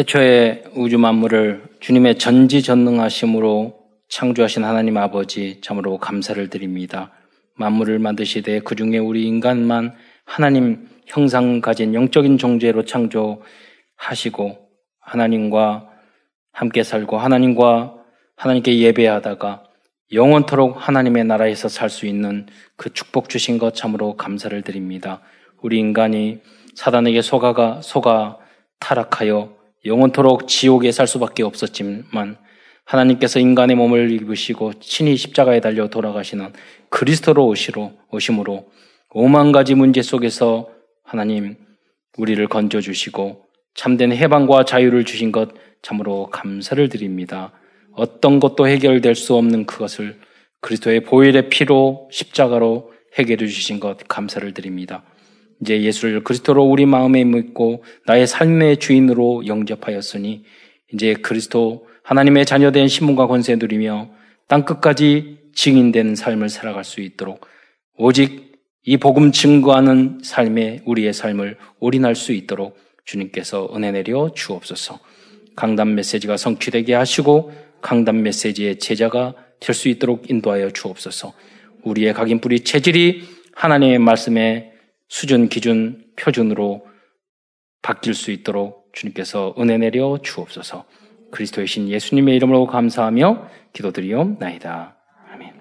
태초에 우주 만물을 주님의 전지전능하심으로 창조하신 하나님 아버지 참으로 감사를 드립니다. 만물을 만드시되 그 중에 우리 인간만 하나님 형상 가진 영적인 존재로 창조하시고 하나님과 함께 살고 하나님과 하나님께 예배하다가 영원토록 하나님의 나라에서 살 수 있는 그 축복 주신 것 참으로 감사를 드립니다. 우리 인간이 사단에게 속아가 속아 타락하여 영원토록 지옥에 살 수밖에 없었지만 하나님께서 인간의 몸을 입으시고 친히 십자가에 달려 돌아가시는 그리스도로 오시로 오심으로 오만 가지 문제 속에서 하나님 우리를 건져 주시고 참된 해방과 자유를 주신 것 참으로 감사를 드립니다. 어떤 것도 해결될 수 없는 그것을 그리스도의 보혈의 피로 십자가로 해결해 주신 것 감사를 드립니다. 이제 예수를 그리스도로 우리 마음에 묻고 나의 삶의 주인으로 영접하였으니 이제 그리스도 하나님의 자녀된 신분과 권세 누리며 땅 끝까지 증인된 삶을 살아갈 수 있도록 오직 이 복음 증거하는 삶에 우리의 삶을 올인할 수 있도록 주님께서 은혜 내려 주옵소서. 강단 메시지가 성취되게 하시고 강단 메시지의 제자가 될 수 있도록 인도하여 주옵소서. 우리의 각인 뿌리 체질이 하나님의 말씀의 수준, 기준, 표준으로 바뀔 수 있도록 주님께서 은혜 내려 주옵소서. 그리스도의 신 예수님의 이름으로 감사하며 기도드리옵나이다. 아멘.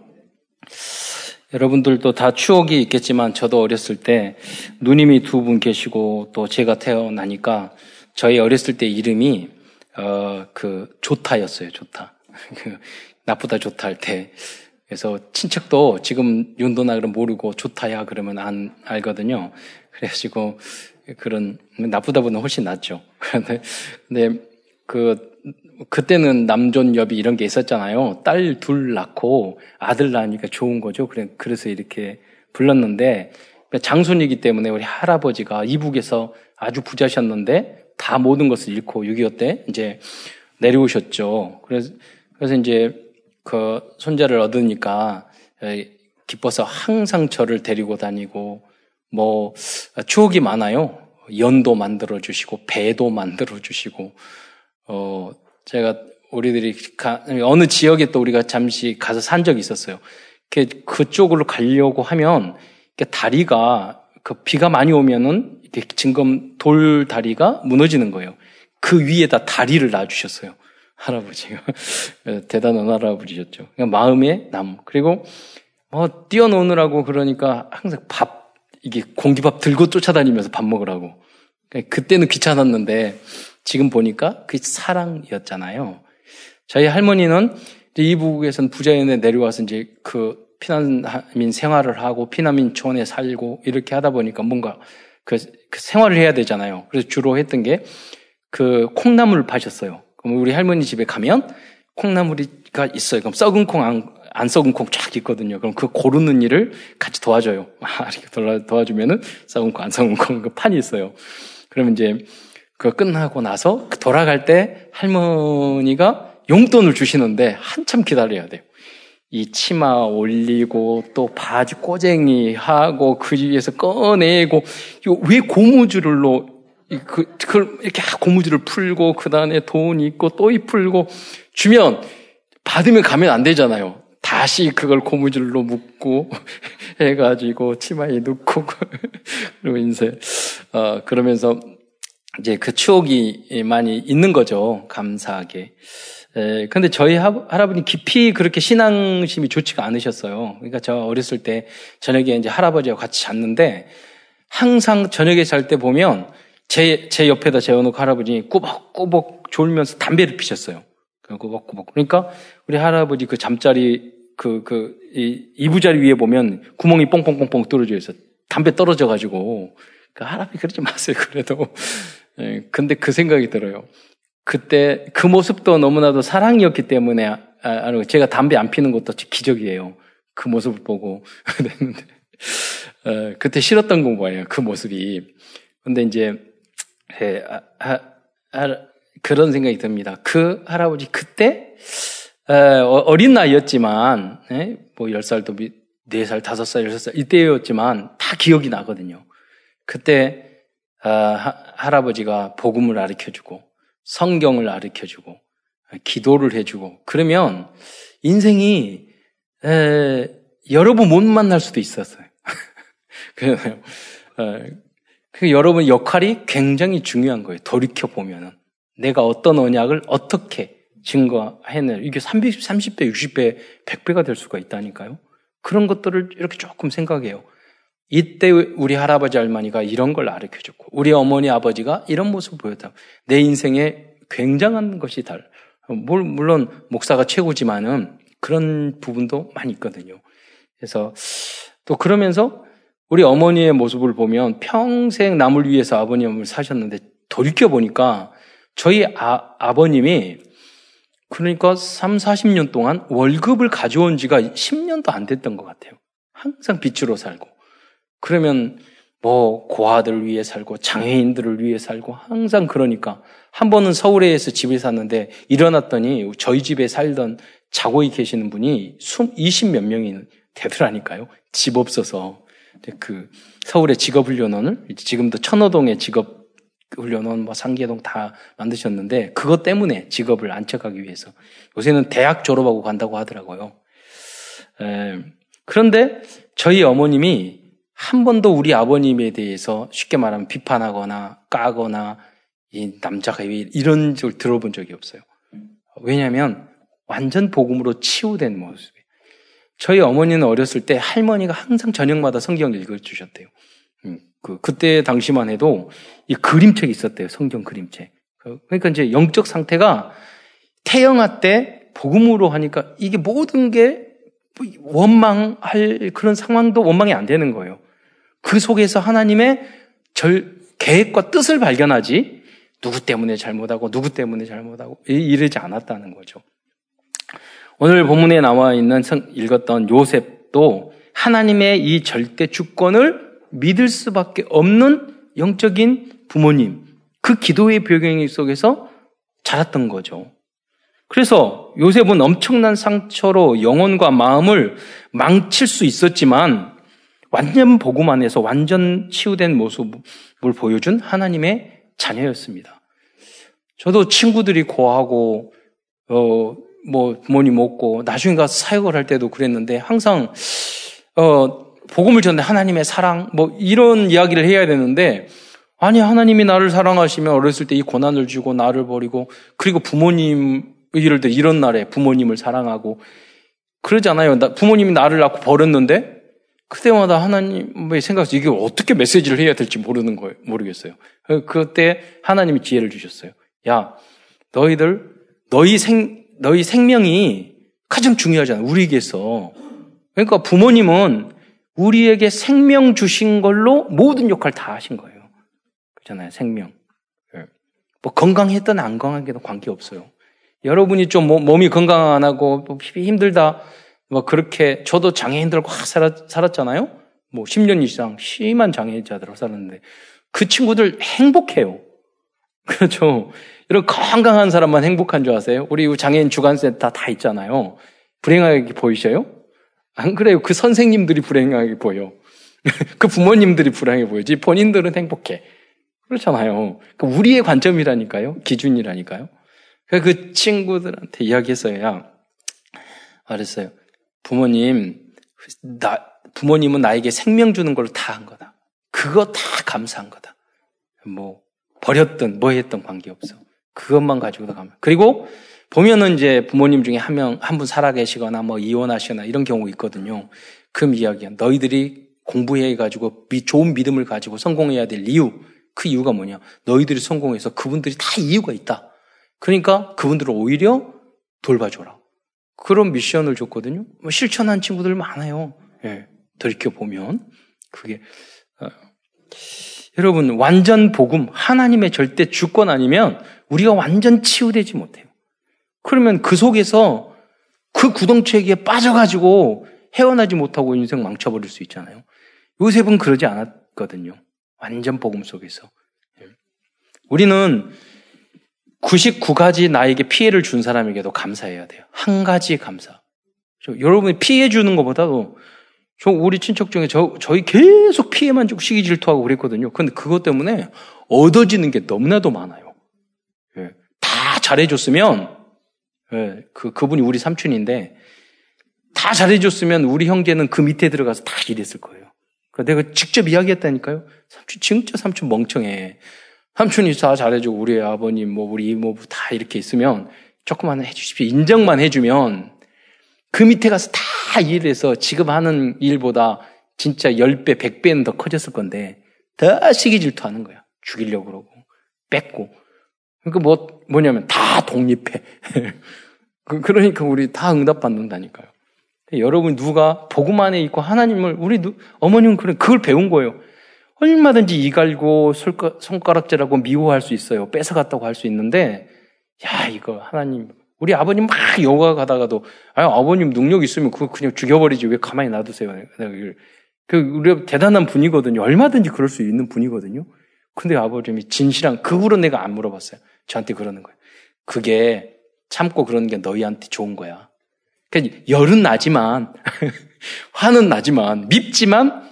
여러분들도 다 추억이 있겠지만 저도 어렸을 때 누님이 두 분 계시고 또 제가 태어나니까 저희 어렸을 때 이름이 어 그 좋다였어요. 좋다. 그 나쁘다 좋다 할 때. 그래서 친척도 지금 윤도나 그럼 모르고 좋다야 그러면 안 알거든요. 그래가지고 그런 나쁘다보다 훨씬 낫죠. 근데, 근데 그 그때는 남존여비 이런 게 있었잖아요. 딸 둘 낳고 아들 낳으니까 좋은 거죠. 그래 그래서 이렇게 불렀는데 장손이기 때문에 우리 할아버지가 이북에서 아주 부자셨는데 다 모든 것을 잃고 6.25 때 이제 내려오셨죠. 그래서 그래서 이제 그 손자를 얻으니까 기뻐서 항상 저를 데리고 다니고 뭐 추억이 많아요. 연도 만들어 주시고 배도 만들어 주시고 어 제가 우리들이 가, 어느 지역에 또 우리가 잠시 가서 산 적이 있었어요. 그쪽으로 가려고 하면 다리가 그 비가 많이 오면은 이렇게 지금 돌 다리가 무너지는 거예요. 그 위에다 다리를 놔주셨어요. 할아버지가 대단한 할아버지셨죠. 그러니까 마음의 남 그리고 뭐 뛰어노느라고 그러니까 항상 밥 이게 공기밥 들고 쫓아다니면서 밥 먹으라고. 그러니까 그때는 귀찮았는데 지금 보니까 그게 사랑이었잖아요. 저희 할머니는 이북에서는 부자연에 내려와서 이제 그 피난민 생활을 하고 피난민촌에 살고 이렇게 하다 보니까 뭔가 그, 그 생활을 해야 되잖아요. 그래서 주로 했던 게 그 콩나물을 파셨어요. 그럼 우리 할머니 집에 가면 콩나물이가 있어요. 그럼 썩은 콩, 안, 안 썩은 콩 쫙 있거든요. 그럼 그 고르는 일을 같이 도와줘요. 아, 이렇게 도와주면은 썩은 콩, 안 썩은 콩, 그 판이 있어요. 그러면 이제 그 끝나고 나서 돌아갈 때 할머니가 용돈을 주시는데 한참 기다려야 돼요. 이 치마 올리고 또 바지 꼬쟁이 하고 그 위에서 꺼내고 왜 고무줄로 그, 그걸 이렇게 고무줄을 풀고 그 다음에 돈 있고 또 풀고 주면 받으면 가면 안 되잖아요. 다시 그걸 고무줄로 묶고 해가지고 치마에 넣고 그리고 인쇄 어, 그러면서 이제 그 추억이 많이 있는 거죠. 감사하게. 에, 근데 저희 할아버지 깊이 그렇게 신앙심이 좋지가 않으셨어요. 그러니까 저 어렸을 때 저녁에 이제 할아버지와 같이 잤는데 항상 저녁에 잘 때 보면 제, 제 옆에다 재워놓고 할아버지 꾸벅꾸벅 졸면서 담배를 피셨어요. 꾸벅꾸벅. 그러니까 우리 할아버지 그 잠자리 그, 그, 이, 이부자리 위에 보면 구멍이 뽕뽕뽕뽕 뚫어져 있어. 담배 떨어져가지고. 그 할아버지 그러지 마세요. 그래도. 예, 근데 그 생각이 들어요. 그때 그 모습도 너무나도 사랑이었기 때문에 아, 아, 제가 담배 안 피는 것도 기적이에요. 그 모습을 보고 그랬는데 어, 그때 싫었던 공부예요. 그 모습이. 근데 이제 예, 아, 아, 아, 그런 생각이 듭니다. 그 할아버지 그때 어, 어린 나이였지만 예, 뭐 10살도 4살, 5살, 6살 이때였지만 다 기억이 나거든요. 그때 아, 하, 할아버지가 복음을 가르쳐주고 성경을 가르쳐 주고 기도를 해주고 그러면 인생이 에, 여러분 못 만날 수도 있었어요. 그, 그 여러분 역할이 굉장히 중요한 거예요. 돌이켜 보면은 내가 어떤 언약을 어떻게 증거해낼 이게 30, 30배, 60배, 100배가 될 수가 있다니까요. 그런 것들을 이렇게 조금 생각해요. 이때 우리 할아버지 할머니가 이런 걸 가르쳐 줬고 우리 어머니 아버지가 이런 모습을 보였다. 내 인생에 굉장한 것이 달. 물론 목사가 최고지만은 그런 부분도 많이 있거든요. 그래서 또 그러면서 우리 어머니의 모습을 보면 평생 남을 위해서 아버님을 사셨는데 돌이켜 보니까 저희 아, 아버님이 그러니까 3, 40년 동안 월급을 가져온 지가 10년도 안 됐던 것 같아요. 항상 빚으로 살고. 그러면 뭐 고아들을 위해 살고 장애인들을 위해 살고 항상 그러니까 한 번은 서울에서 집을 샀는데 일어났더니 저희 집에 살던 자고에 계시는 분이 20몇 명이 되더라니까요. 집 없어서. 그 서울의 직업훈련원을 지금도 천호동에 직업훈련원 뭐 상계동 다 만드셨는데 그것 때문에 직업을 안착하기 위해서 요새는 대학 졸업하고 간다고 하더라고요. 에, 그런데 저희 어머님이 한 번도 우리 아버님에 대해서 쉽게 말하면 비판하거나 까거나 이 남자가 왜 이런 걸 들어본 적이 없어요. 왜냐하면 완전 복음으로 치유된 모습이에요. 저희 어머니는 어렸을 때 할머니가 항상 저녁마다 성경 읽어주셨대요. 음, 그, 그때 당시만 해도 이 그림책이 있었대요. 성경 그림책. 그러니까 이제 영적 상태가 태영아 때 복음으로 하니까 이게 모든 게 원망할 그런 상황도 원망이 안 되는 거예요. 그 속에서 하나님의 절, 계획과 뜻을 발견하지 누구 때문에 잘못하고 누구 때문에 잘못하고 이러지 않았다는 거죠. 오늘 본문에 나와 있는 성, 읽었던 요셉도 하나님의 이 절대 주권을 믿을 수밖에 없는 영적인 부모님, 그 기도의 배경 속에서 자랐던 거죠. 그래서 요셉은 엄청난 상처로 영혼과 마음을 망칠 수 있었지만 완전 복음 안에서 완전 치유된 모습을 보여준 하나님의 자녀였습니다. 저도 친구들이 고하고 어, 뭐 부모님 없고 나중에 가서 사역을 할 때도 그랬는데 항상 어, 복음을 전해 하나님의 사랑 뭐 이런 이야기를 해야 되는데 아니 하나님이 나를 사랑하시면 어렸을 때 이 고난을 주고 나를 버리고 그리고 부모님 이럴 때 이런 날에 부모님을 사랑하고 그러잖아요. 부모님이 나를 낳고 버렸는데 그때마다 하나님의 생각에서 이게 어떻게 메시지를 해야 될지 모르는 거예요. 모르겠어요. 그때 하나님이 지혜를 주셨어요. 야, 너희들, 너희 생, 너희 생명이 가장 중요하잖아. 우리에게서. 그러니까 부모님은 우리에게 생명 주신 걸로 모든 역할 다 하신 거예요. 그렇잖아요. 생명. 예. 뭐 건강했던 안 건강해도 관계없어요. 여러분이 좀 몸이 건강 안 하고 뭐 힘들다. 뭐 그렇게 저도 장애인들과 살았, 살았 잖아요. 뭐 10년 이상 심한 장애자들하고 살았는데 그 친구들 행복해요. 그렇죠. 이런 건강한 사람만 행복한 줄 아세요? 우리 장애인 주간센터 다 있잖아요. 불행하게 보이셔요? 안 그래요. 그 선생님들이 불행하게 보여. 그 부모님들이 불행해 보이지. 본인들은 행복해. 그렇잖아요. 그 우리의 관점이라니까요. 기준이라니까요. 그 친구들한테 이야기했어야 말했어요. 부모님, 나, 부모님은 나에게 생명 주는 걸로 다한 거다. 그거 다 감사한 거다. 뭐, 버렸든 뭐 했든 관계없어. 그것만 가지고도 가면. 그리고 보면은 이제 부모님 중에 한 명, 한 분 살아계시거나 뭐 이혼하시거나 이런 경우 있거든요. 그 이야기야. 너희들이 공부해가지고 좋은 믿음을 가지고 성공해야 될 이유. 그 이유가 뭐냐. 너희들이 성공해서 그분들이 다 이유가 있다. 그러니까 그분들을 오히려 돌봐줘라. 그런 미션을 줬거든요. 뭐 실천한 친구들 많아요. 예, 돌이켜 보면 그게 어, 여러분 완전 복음 하나님의 절대 주권 아니면 우리가 완전 치유되지 못해요. 그러면 그 속에서 그 구덩체에 빠져가지고 헤어나지 못하고 인생 망쳐버릴 수 있잖아요. 요셉은 그러지 않았거든요. 완전 복음 속에서. 예. 우리는 99가지 나에게 피해를 준 사람에게도 감사해야 돼요. 한 가지 감사. 여러분이 피해 주는 것보다도 저 우리 친척 중에 저, 저희 계속 피해만 주고 시기 질투하고 그랬거든요. 근데 그것 때문에 얻어지는 게 너무나도 많아요. 예. 다 잘해줬으면, 예, 그, 그분이 우리 삼촌인데, 다 잘해줬으면 우리 형제는 그 밑에 들어가서 다 일했을 거예요. 그러니까 내가 직접 이야기했다니까요. 삼촌, 진짜 삼촌 멍청해. 삼촌이 다 잘해주고, 우리 아버님, 뭐, 우리 이모부 다 이렇게 있으면, 조금만 해주십시오. 인정만 해주면, 그 밑에 가서 다 일해서 지금 하는 일보다 진짜 10배, 100배는 더 커졌을 건데, 더 시기 질투하는 거야. 죽이려고 그러고, 뺏고. 그러니까 뭐, 뭐냐면 다 독립해. 그, 그러니까 우리 다 응답받는다니까요. 여러분 누가 복음 안에 있고 하나님을 우리 누, 어머님은 그래 그걸 배운 거예요. 얼마든지 이갈고 손가락질하고 미워할 수 있어요. 뺏어갔다고 할 수 있는데 야 이거 하나님 우리 아버님 막 여가 가다가도 아 아버님 능력 있으면 그거 그냥 죽여버리지 왜 가만히 놔두세요. 그 우리 대단한 분이거든요. 얼마든지 그럴 수 있는 분이거든요. 근데 아버님이 진실한 그 후로 내가 안 물어봤어요. 저한테 그러는 거예요. 그게 참고 그러는 게 너희한테 좋은 거야. 그러니까 열은 나지만 화는 나지만 밉지만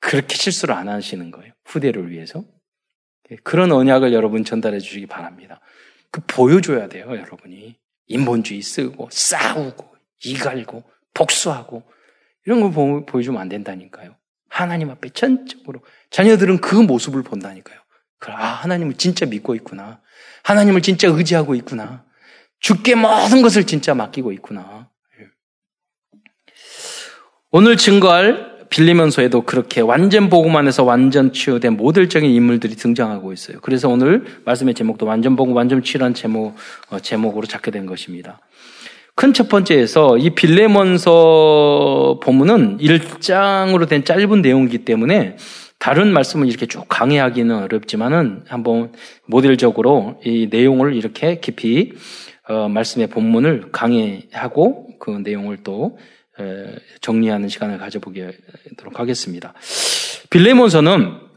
그렇게 실수를 안 하시는 거예요. 후대를 위해서. 그런 언약을 여러분 전달해 주시기 바랍니다. 그 보여줘야 돼요, 여러분이. 인본주의 쓰고 싸우고 이갈고 복수하고 이런 걸 보, 보여주면 안 된다니까요. 하나님 앞에 전적으로 자녀들은 그 모습을 본다니까요. 아, 하나님을 진짜 믿고 있구나. 하나님을 진짜 의지하고 있구나. 죽게 모든 것을 진짜 맡기고 있구나. 예. 오늘 증거할 빌리면서에도 그렇게 완전 안에서 완전 치유된 모델적인 인물들이 등장하고 있어요. 그래서 오늘 말씀의 제목도 완전 복음, 완전 치유란 제목, 어, 제목으로 잡게 된 것입니다. 큰 첫 번째에서 이 빌레몬서 본문은 1장으로 된 짧은 내용이기 때문에 다른 말씀을 이렇게 쭉 강의하기는 어렵지만은 한번 모델적으로 이 내용을 이렇게 깊이 어, 말씀의 본문을 강의하고 그 내용을 또 에, 정리하는 시간을 가져보도록 하겠습니다. 빌레몬서는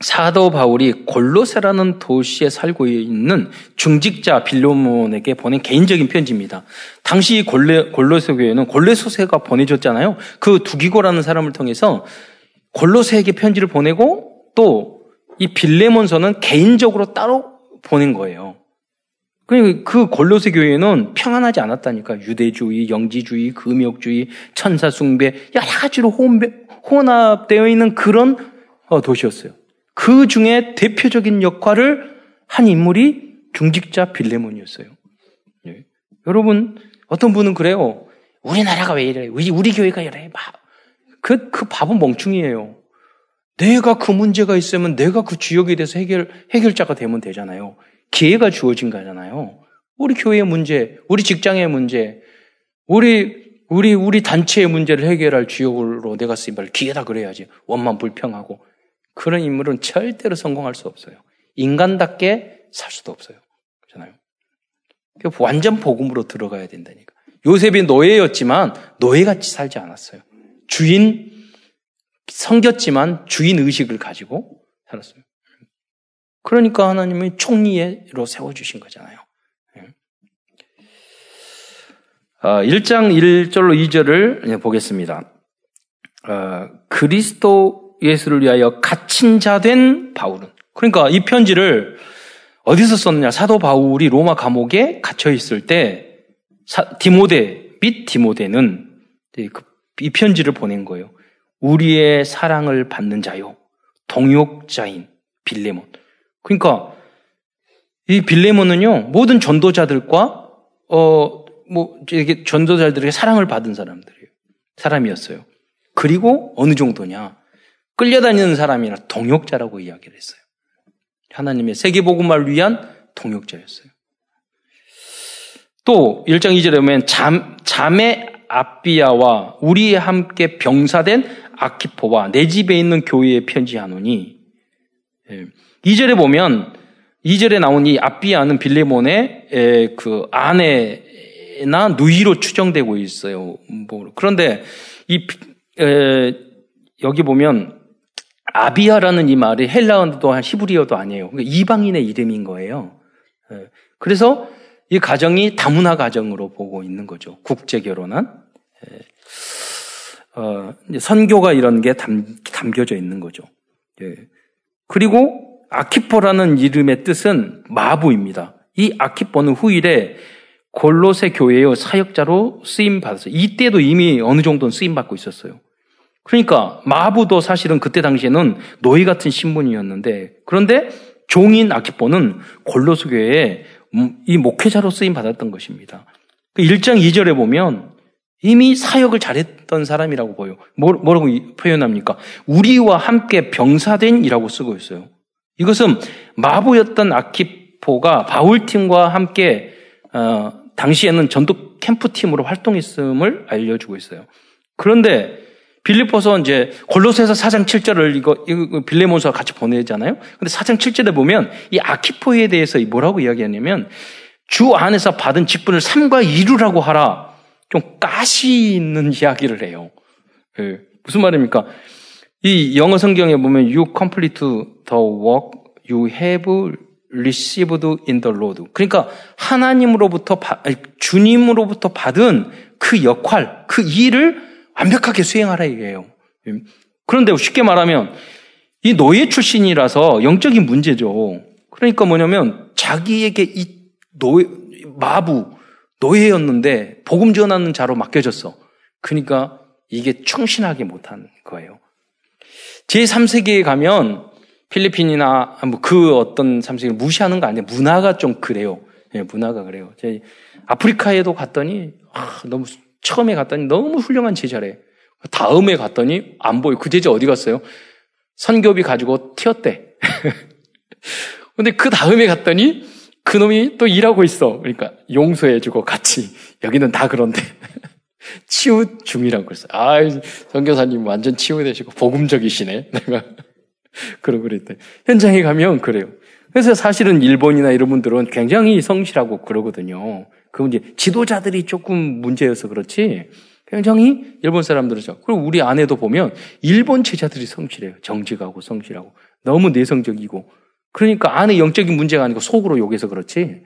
사도 바울이 골로세라는 도시에 살고 있는 중직자 빌레몬에게 보낸 개인적인 편지입니다. 당시 골레, 골로세 교회는 골레소세가 보내줬잖아요. 그 두기고라는 사람을 통해서 골로세에게 편지를 보내고 또 이 빌레몬서는 개인적으로 따로 보낸 거예요. 그, 그 골로새 교회는 평안하지 않았다니까. 유대주의, 영지주의, 금욕주의, 천사숭배, 여러 가지로 혼합되어 있는 그런 어, 도시였어요. 그 중에 대표적인 역할을 한 인물이 중직자 빌레몬이었어요. 예. 여러분, 어떤 분은 그래요. 우리나라가 왜 이래? 우리, 우리 교회가 이래? 그, 그 밥은 멍충이에요. 내가 그 문제가 있으면 내가 그 지역에 대해서 해결, 해결자가 되면 되잖아요. 기회가 주어진 거잖아요. 우리 교회의 문제, 우리 직장의 문제, 우리 우리 우리 단체의 문제를 해결할 주역으로 내가 쓰인 말 기회다 그래야지. 원만 불평하고 그런 인물은 절대로 성공할 수 없어요. 인간답게 살 수도 없어요. 그렇잖아요. 완전 복음으로 들어가야 된다니까. 요셉이 노예였지만 노예같이 살지 않았어요. 주인 성겼지만 주인 의식을 가지고 살았어요. 그러니까 하나님이 총리로 세워주신 거잖아요. 1장 예. 1절로 어, 2절을 보겠습니다. 어, 그리스도 예수를 위하여 갇힌 자 된 바울은 그러니까 이 편지를 어디서 썼느냐 사도 바울이 로마 감옥에 갇혀 있을 때 디모데 및 디모데는 그, 이 편지를 보낸 거예요. 우리의 사랑을 받는 자요 동역자인 빌레몬 그러니까 이 빌레몬은요 모든 전도자들과 어뭐 이게 전도자들에게 사랑을 받은 사람들이에요. 사람이었어요. 그리고 어느 정도냐 끌려다니는 사람이나 동역자라고 이야기를 했어요. 하나님의 세계 복음을 위한 동역자였어요. 또 1장 2절에 보면 잠, 자매 아비아와 우리에 함께 병사된 아키포와 내 집에 있는 교회에 편지하노니 예. 2절에 보면 2절에 나온 이 아비아는 빌레몬의 그 아내나 누이로 추정되고 있어요. 뭐 그런데 이 에, 여기 보면 아비아라는 이 말이 헬라어도 히브리어도 아니에요. 그러니까 이방인의 이름인 거예요. 에, 그래서 이 가정이 다문화 가정으로 보고 있는 거죠. 국제 결혼한 에, 어, 선교가 이런 게 담, 담겨져 있는 거죠. 예. 그리고 아키포라는 이름의 뜻은 마부입니다. 이 아키포는 후일에 골로새 교회의 사역자로 쓰임 받았어요. 이때도 이미 어느 정도는 쓰임 받고 있었어요. 그러니까 마부도 사실은 그때 당시에는 노예 같은 신분이었는데 그런데 종인 아키포는 골로새 교회에 이 목회자로 쓰임 받았던 것입니다. 1장 그 2절에 보면 이미 사역을 잘했 던 사람이라고 보여. 뭐, 뭐라고 표현합니까? 우리와 함께 병사된이라고 쓰고 있어요. 이것은 마부였던 아키포가 바울팀과 함께 어, 당시에는 전도 캠프팀으로 활동했음을 알려주고 있어요. 그런데 빌리포서 이제 골로새서 4장 7절을 이거, 이거 빌레몬서와 같이 보내잖아요. 근데 4장 7절에 보면 이 아키포에 대해서 뭐라고 이야기하냐면 주 안에서 받은 직분을 삼과 이루라고 하라. 좀 가시 있는 이야기를 해요. 예, 무슨 말입니까? 이 영어 성경에 보면 you complete the work you have received in the Lord. 그러니까 하나님으로부터 주님으로부터 받은 그 역할, 그 일을 완벽하게 수행하라 이게요. 그런데 쉽게 말하면 이 노예 출신이라서 영적인 문제죠. 그러니까 뭐냐면 자기에게 이 노예, 마부, 노예였는데 복음 전하는 자로 맡겨졌어. 그러니까 이게 충신하게 못한 거예요. 제3세기에 가면 필리핀이나 뭐그 어떤 3세기를 무시하는 거 아니에요. 문화가 좀 그래요. 예, 문화가 그래요. 제 아프리카에도 갔더니 아, 너무 처음에 갔더니 너무 훌륭한 제자래. 다음에 갔더니 안 보여. 그 제자 어디 갔어요? 선교비 가지고 튀었대. 근데 그 다음에 갔더니 그놈이 또 일하고 있어. 그러니까 용서해주고 같이. 여기는 다 그런데. 치유 중이라고 그랬어요. 아, 선교사님 완전 치유되시고 복음적이시네. 내가 그러고 그랬대. 현장에 가면 그래요. 그래서 사실은 일본이나 이런 분들은 굉장히 성실하고 그러거든요. 그건 이제 지도자들이 조금 문제여서 그렇지. 굉장히 일본 사람들은 그리고 우리 안에도 보면 일본 제자들이 성실해요. 정직하고 성실하고 너무 내성적이고 그러니까 안에 영적인 문제가 아니고 속으로 욕해서 그렇지.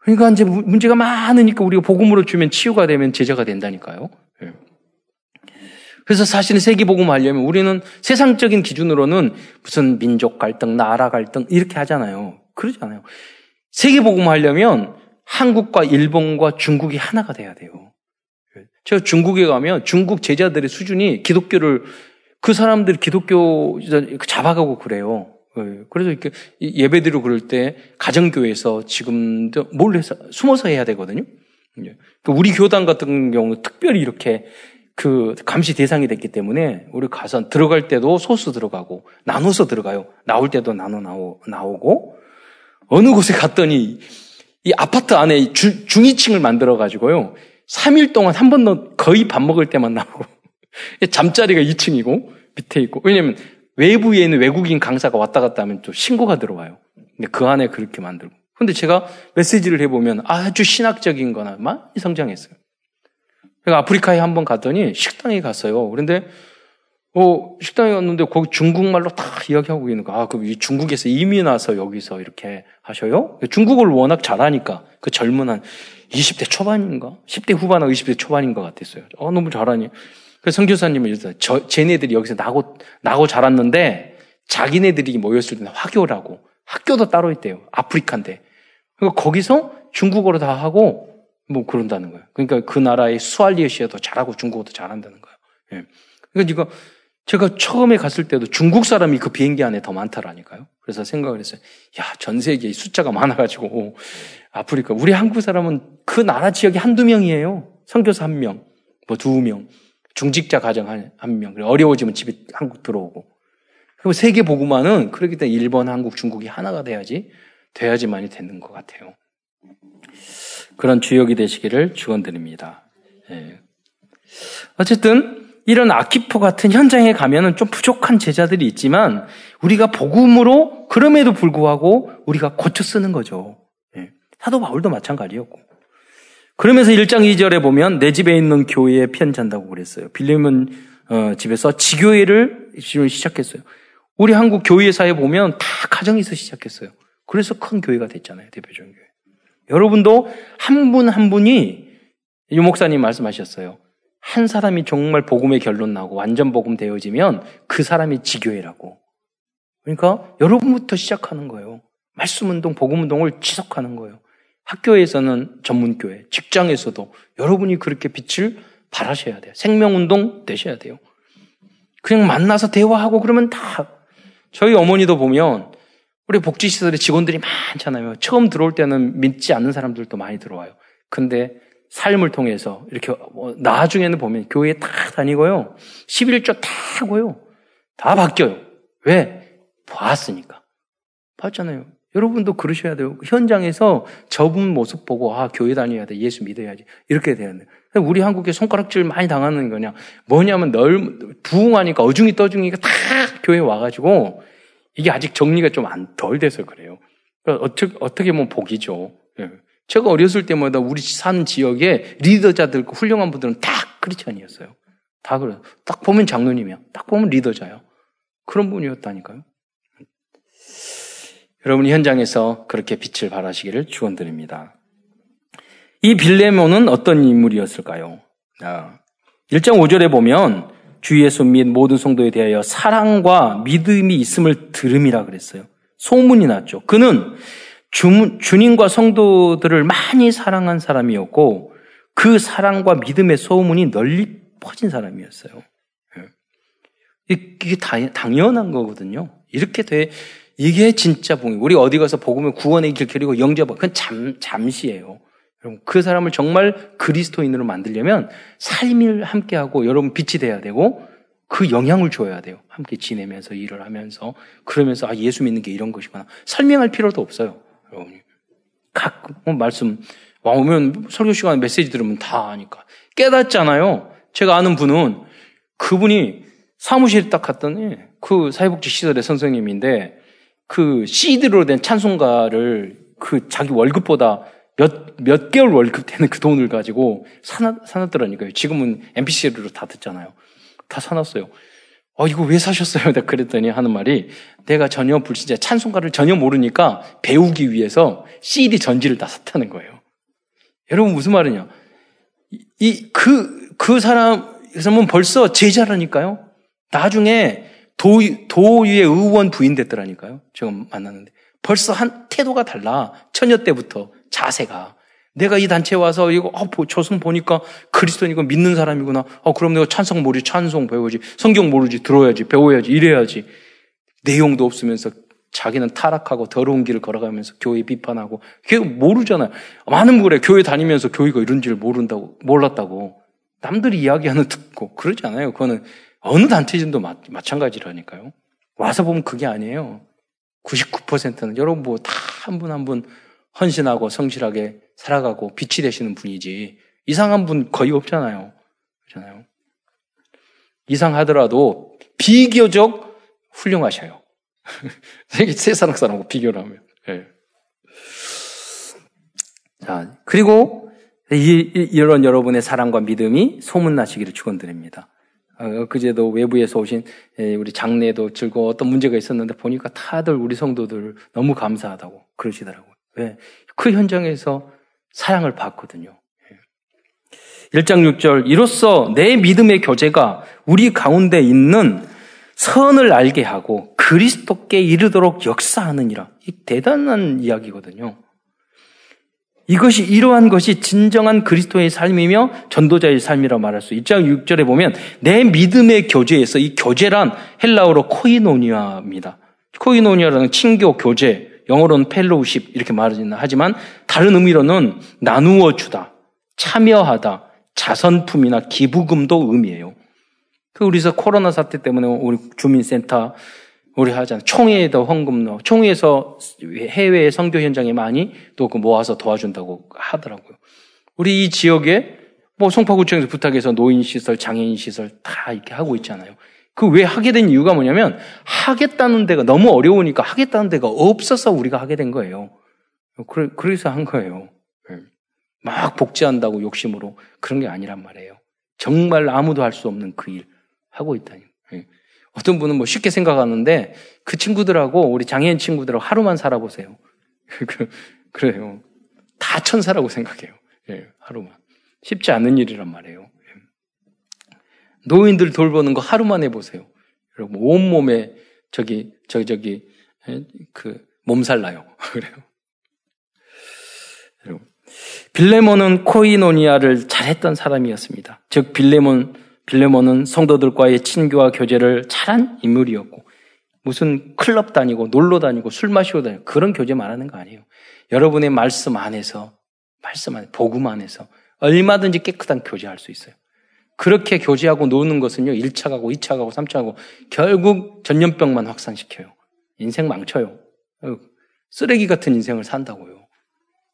그러니까 이제 문제가 많으니까 우리가 복음으로 주면 치유가 되면 제자가 된다니까요. 예. 그래서 사실은 세계 복음 하려면 우리는 세상적인 기준으로는 무슨 민족 갈등, 나라 갈등 이렇게 하잖아요. 그러지 않아요. 세계 복음 하려면 한국과 일본과 중국이 하나가 돼야 돼요. 제가 중국에 가면 중국 제자들의 수준이 기독교를 그 사람들 기독교 잡아가고 그래요. 예, 그래서 이렇게 예배드리고 그럴 때 가정교회에서 지금도 몰래서 숨어서 해야 되거든요. 예. 그 우리 교단 같은 경우는 특별히 이렇게 그 감시 대상이 됐기 때문에 우리 가서 들어갈 때도 소수 들어가고 나눠서 들어가요. 나올 때도 나눠 나오, 나오고 어느 곳에 갔더니 이 아파트 안에 주, 중위층을 만들어 가지고요. 3일 동안 한 번도 거의 밥 먹을 때만 나오고 잠자리가 2층이고 밑에 있고 왜냐면 외부에 있는 외국인 강사가 왔다 갔다 하면 또 신고가 들어와요. 근데 그 안에 그렇게 만들고. 근데 제가 메시지를 해보면 아주 신학적인 거나 많이 성장했어요. 제가 아프리카에 한 번 갔더니 식당에 갔어요. 그런데 어, 식당에 갔는데 거기 중국말로 다 이야기하고 있는 거. 아, 그 중국에서 이민 와서 여기서 이렇게 하셔요? 중국어를 워낙 잘하니까 그 젊은 한 20대 초반인가? 10대 후반하고 20대 초반인 것 같았어요. 어, 너무 잘하니. 그래서 성교사님이 이랬어요. 저, 쟤네들이 여기서 나고, 나고 자랐는데 자기네들이 모였을 때는 화교라고. 학교도 따로 있대요. 아프리카인데. 그러니까 거기서 중국어로 다 하고 뭐 그런다는 거예요. 그러니까 그 나라의 수알리에시아도 잘하고 중국어도 잘한다는 거예요. 예. 그러니까 제가 처음에 갔을 때도 중국 사람이 그 비행기 안에 더 많다라니까요. 그래서 생각을 했어요. 야, 전 세계에 숫자가 많아가지고 아프리카 우리 한국 사람은 그 나라 지역이 한두 명이에요. 선교사 한 명, 뭐 두 명. 중직자 가정 한, 한 명. 어려워지면 집에 한국 들어오고. 그리고 세계 보고만은 그렇기 때문에 일본, 한국, 중국이 하나가 돼야지, 돼야지만이 되는 것 같아요. 그런 주역이 되시기를 축원드립니다. 예. 어쨌든 이런 아키포 같은 현장에 가면은 좀 부족한 제자들이 있지만 우리가 복음으로 그럼에도 불구하고 우리가 고쳐 쓰는 거죠. 예. 사도 바울도 마찬가지였고. 그러면서 1장 2절에 보면 내 집에 있는 교회에 편지한다고 그랬어요. 빌리몬 어, 집에서 지교회를 시작했어요. 우리 한국 교회사에 보면 다 가정에서 시작했어요. 그래서 큰 교회가 됐잖아요. 대표적인 교회. 여러분도 한 분한 한 분이 유 목사님 말씀하셨어요. 한 사람이 정말 복음의 결론 나고 완전 복음 되어지면 그 사람이 지교회라고. 그러니까 여러분부터 시작하는 거예요. 말씀 운동, 복음 운동을 지속하는 거예요. 학교에서는 전문교회, 직장에서도 여러분이 그렇게 빛을 발하셔야 돼요. 생명운동 되셔야 돼요. 그냥 만나서 대화하고 그러면 다 저희 어머니도 보면 우리 복지시설에 직원들이 많잖아요. 처음 들어올 때는 믿지 않는 사람들도 많이 들어와요. 근데 삶을 통해서 이렇게 뭐 나중에는 보면 교회에 다 다니고요. 11조 다 하고요. 다 바뀌어요. 왜? 봤으니까. 봤잖아요. 여러분도 그러셔야 돼요. 현장에서 저분 모습 보고 아 교회 다녀야 돼. 예수 믿어야지. 이렇게 되는데 우리 한국에 손가락질 많이 당하는 거냐? 뭐냐면 널 부흥하니까 어중이 떠중이가 다 교회 와가지고 이게 아직 정리가 좀안덜 돼서 그래요. 그러니까 어떻게 어떻게 보면 복이죠. 예. 제가 어렸을 때마다 우리 사는 지역에 리더자들 훌륭한 분들은 다 크리스천이었어요. 다 그래. 딱 보면 장로님이야. 딱 보면 리더자요. 그런 분이었다니까요. 여러분이 현장에서 그렇게 빛을 발하시기를 축원드립니다. 이 빌레몬은 어떤 인물이었을까요? 1장 5절에 보면 주 예수 및 모든 성도에 대하여 사랑과 믿음이 있음을 들음이라 그랬어요. 소문이 났죠. 그는 주, 주님과 성도들을 많이 사랑한 사람이었고 그 사랑과 믿음의 소문이 널리 퍼진 사람이었어요. 예. 이게 당연한 거거든요. 이렇게 돼 이게 진짜 복음. 우리 어디 가서 복음을 구원의 길 그리고 영접하 그건 잠 잠시예요. 여러분 그 사람을 정말 그리스도인으로 만들려면 삶을 함께하고 여러분 빛이 돼야 되고 그 영향을 줘야 돼요. 함께 지내면서 일을 하면서 그러면서 아 예수 믿는 게 이런 것이구나 설명할 필요도 없어요. 여러분이 각뭐 말씀 와 오면 설교 시간 메시지 들으면 다 아니까 깨닫잖아요. 제가 아는 분은 그분이 사무실에 딱 갔더니 그 사회복지 시설의 선생님인데 그 CD로 된 찬송가를 그 자기 월급보다 몇, 몇 개월 월급 되는 그 돈을 가지고 사놨, 사놨더라니까요. 지금은 MP3로 다 듣잖아요. 다 사놨어요. 어, 이거 왜 사셨어요? 내가 그랬더니 하는 말이 내가 전혀 불신자 찬송가를 전혀 모르니까 배우기 위해서 CD 전지를 다 샀다는 거예요. 여러분 무슨 말이냐? 이, 그, 그 사람, 그 사람은 벌써 제자라니까요? 나중에 도, 도의회 의원 부인 됐더라니까요. 제가 만났는데. 벌써 한 태도가 달라. 처녀 때부터 자세가. 내가 이 단체에 와서 이거 어, 조승 보니까 그리스도니까 믿는 사람이구나. 어 그럼 내가 찬성 모르지 찬송 배우지 성경 모르지 들어야지 배워야지 이래야지 내용도 없으면서 자기는 타락하고 더러운 길을 걸어가면서 교회 비판하고 교회 모르잖아요. 많은 분그래 교회 다니면서 교회가 이런 줄 모른다고 몰랐다고 남들이 이야기하는 듣고 그러지 않아요. 그거는 어느 단체진도 마, 마찬가지라니까요. 와서 보면 그게 아니에요. 99%는 여러분 뭐 다 한 분 한 분 헌신하고 성실하게 살아가고 빛이 되시는 분이지 이상한 분 거의 없잖아요. 그렇잖아요. 이상하더라도 비교적 훌륭하셔요. 세상 사람하고 비교를 하면. 네. 자, 그리고 이, 이런 여러분의 사랑과 믿음이 소문나시기를 축원드립니다. 어, 그제도 외부에서 오신 예, 우리 장례도 즐거워 어떤 문제가 있었는데 보니까 다들 우리 성도들 너무 감사하다고 그러시더라고요. 왜? 그 현장에서 사랑을 받거든요. 1장 예. 6절 이로써 내 믿음의 교제가 우리 가운데 있는 선을 알게 하고 그리스도께 이르도록 역사하느니라. 이 대단한 이야기거든요. 이것이 이러한 것이 진정한 그리스도의 삶이며 전도자의 삶이라 말할 수. 1장 6절에 보면 내 믿음의 교제에서 이 교제란 헬라어로 코이노니아입니다. 코이노니아라는 친교 교제, 영어로는 fellowship 이렇게 말하지는 하지만 다른 의미로는 나누어 주다, 참여하다, 자선품이나 기부금도 의미해요. 그 우리서 코로나 사태 때문에 우리 주민센터 우리 하잖아요. 총회에도 헌금 넣어. 총회에서 해외 선교 현장에 많이 또그 모아서 도와준다고 하더라고요. 우리 이 지역에 뭐 송파구청에서 부탁해서 노인시설, 장애인시설 다 이렇게 하고 있잖아요. 그 왜 하게 된 이유가 뭐냐면 하겠다는 데가 너무 어려우니까 하겠다는 데가 없어서 우리가 하게 된 거예요. 그래, 그래서 한 거예요. 예. 막 복지한다고 욕심으로 그런 게 아니란 말이에요. 정말 아무도 할 수 없는 그 일 하고 있다니. 어떤 분은 뭐 쉽게 생각하는데 그 친구들하고 우리 장애인 친구들하고 하루만 살아보세요. 그, 그래요. 다 천사라고 생각해요. 예, 하루만. 쉽지 않은 일이란 말이에요. 예. 노인들 돌보는 거 하루만 해보세요. 여러분, 온몸에 저기, 저기, 저기, 예, 그, 몸살 나요. 그래요. 빌레몬은 코이노니아를 잘했던 사람이었습니다. 즉 빌레몬 빌레몬은 성도들과의 친교와 교제를 잘한 인물이었고 무슨 클럽 다니고 놀러 다니고 술 마시고 다니고 그런 교제 말하는 거 아니에요. 여러분의 말씀 안에서 말씀 안에 복음 안에서 얼마든지 깨끗한 교제할 수 있어요. 그렇게 교제하고 노는 것은요. 1차 가고 2차 가고 3차 가고 결국 전염병만 확산시켜요. 인생 망쳐요. 쓰레기 같은 인생을 산다고요.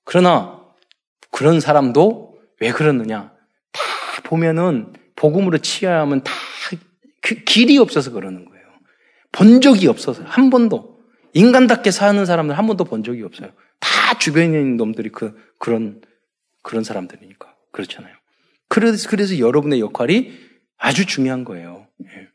그러나 그런 사람도 왜 그러느냐? 다 보면은 복음으로 치야하면 다 그 길이 없어서 그러는 거예요. 본 적이 없어서 한 번도 인간답게 사는 사람들 한 번도 본 적이 없어요. 다 주변에 있는 놈들이 그 그런 그런 사람들이니까 그렇잖아요. 그래서 그래서 여러분의 역할이 아주 중요한 거예요. 예.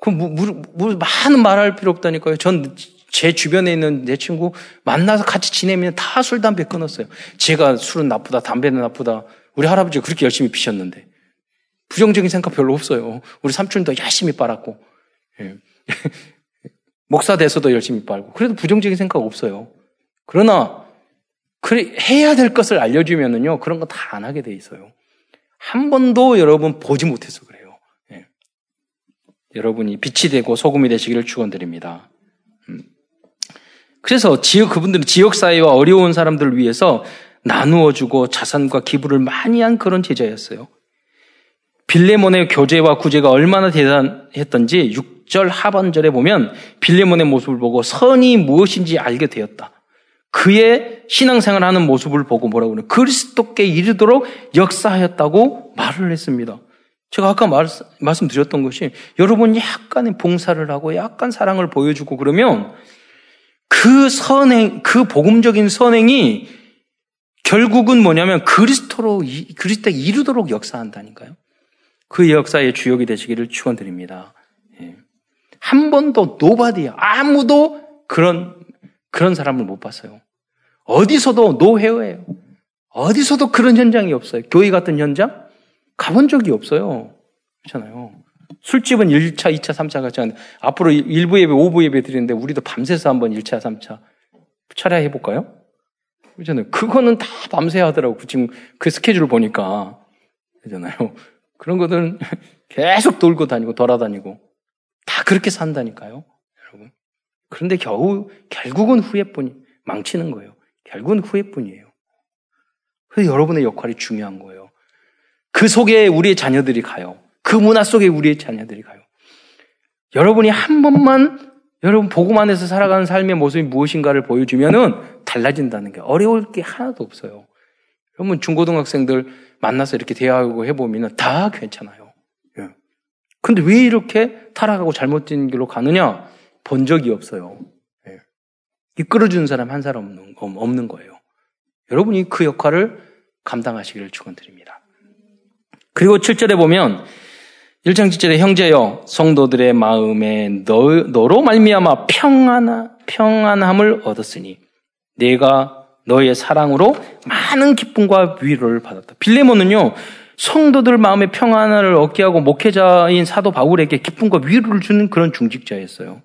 그 뭐, 뭐, 뭐, 많은 말할 필요 없다니까요. 전 제 주변에 있는 내 친구 만나서 같이 지내면 다 술, 담배 끊었어요. 제가 술은 나쁘다, 담배는 나쁘다. 우리 할아버지가 그렇게 열심히 피셨는데. 부정적인 생각 별로 없어요. 우리 삼촌도 열심히 빨았고. 예. 목사 돼서도 열심히 빨고. 그래도 부정적인 생각 없어요. 그러나, 그래, 해야 될 것을 알려주면은요, 그런 거 다 안 하게 돼 있어요. 한 번도 여러분 보지 못해서 그래요. 예. 여러분이 빛이 되고 소금이 되시기를 축원드립니다. 음. 그래서 지역 그분들은 지역 사회와 어려운 사람들을 위해서 나누어주고 자산과 기부를 많이 한 그런 제자였어요. 빌레몬의 교제와 구제가 얼마나 대단했던지 6절 하반절에 보면 빌레몬의 모습을 보고 선이 무엇인지 알게 되었다. 그의 신앙생활 하는 모습을 보고 뭐라고 그래요? 그리스도께 이르도록 역사하였다고 말을 했습니다. 제가 아까 말, 말씀드렸던 것이 여러분 약간의 봉사를 하고 약간 사랑을 보여주고 그러면 그 선행, 그 복음적인 선행이 결국은 뭐냐면 그리스도로, 그리스도에 이르도록 역사한다니까요. 그 역사의 주역이 되시기를 축원드립니다. 예. 한 번도 nobody 아무도 그런 그런 사람을 못 봤어요. 어디서도 노회어예요. 어디서도 그런 현장이 없어요. 교회 같은 현장 가본 적이 없어요. 그렇잖아요. 술집은 1차, 2차, 3차 같이 하는데 앞으로 1부 예배, 5부 예배 드리는데 우리도 밤새서 한번 1차, 3차 차례 해볼까요? 그렇잖아요. 그거는 다 밤새 하더라고. 지금 그 스케줄 보니까. 그렇잖아요. 그런 것들은 계속 돌고 다니고 돌아다니고 다 그렇게 산다니까요. 여러분. 그런데 겨우 결국은 후회뿐이 망치는 거예요. 결국은 후회뿐이에요. 그래서 여러분의 역할이 중요한 거예요. 그 속에 우리의 자녀들이 가요. 그 문화 속에 우리의 자녀들이 가요. 여러분이 한 번만 여러분 복음 안에서 살아가는 삶의 모습이 무엇인가를 보여주면은 달라진다는 게 어려울 게 하나도 없어요. 여러분 중고등학생들 만나서 이렇게 대화하고 해보면 다 괜찮아요. 예. 근데 왜 이렇게 타락하고 잘못된 길로 가느냐? 본 적이 없어요. 예. 이끌어주는 사람 한 사람 없는, 없는 거예요. 여러분이 그 역할을 감당하시기를 축원드립니다. 그리고 7절에 보면 1장 7절에 형제여 성도들의 마음에 너, 너로 말미암아 평안함을 얻었으니 내가 너의 사랑으로 많은 기쁨과 위로를 받았다. 빌레몬은요, 성도들 마음의 평안을 얻게 하고 목회자인 사도 바울에게 기쁨과 위로를 주는 그런 중직자였어요.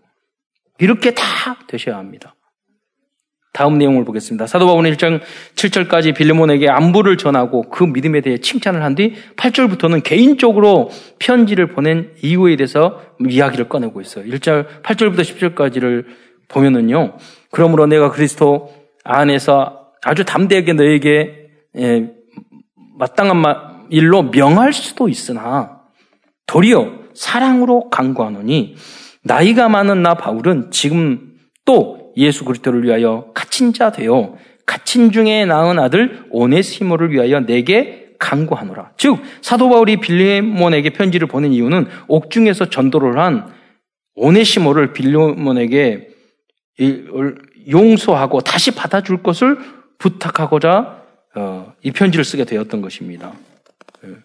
이렇게 다 되셔야 합니다. 다음 내용을 보겠습니다. 사도 바울은 1장 7절까지 빌레몬에게 안부를 전하고 그 믿음에 대해 칭찬을 한 뒤 8절부터는 개인적으로 편지를 보낸 이유에 대해서 이야기를 꺼내고 있어요. 1절 8절부터 10절까지를 보면은요. 그러므로 내가 그리스도 안에서 아주 담대하게 너에게 예, 마땅한 일로 명할 수도 있으나 도리어 사랑으로 강구하노니 나이가 많은 나 바울은 지금 또 예수 그리스도를 위하여 갇힌 자 되어 갇힌 중에 낳은 아들 오네시모를 위하여 내게 강구하노라. 즉 사도 바울이 빌레몬에게 편지를 보낸 이유는 옥중에서 전도를 한 오네시모를 빌레몬에게 용서하고 다시 받아줄 것을 부탁하고자 어, 이 편지를 쓰게 되었던 것입니다. 예.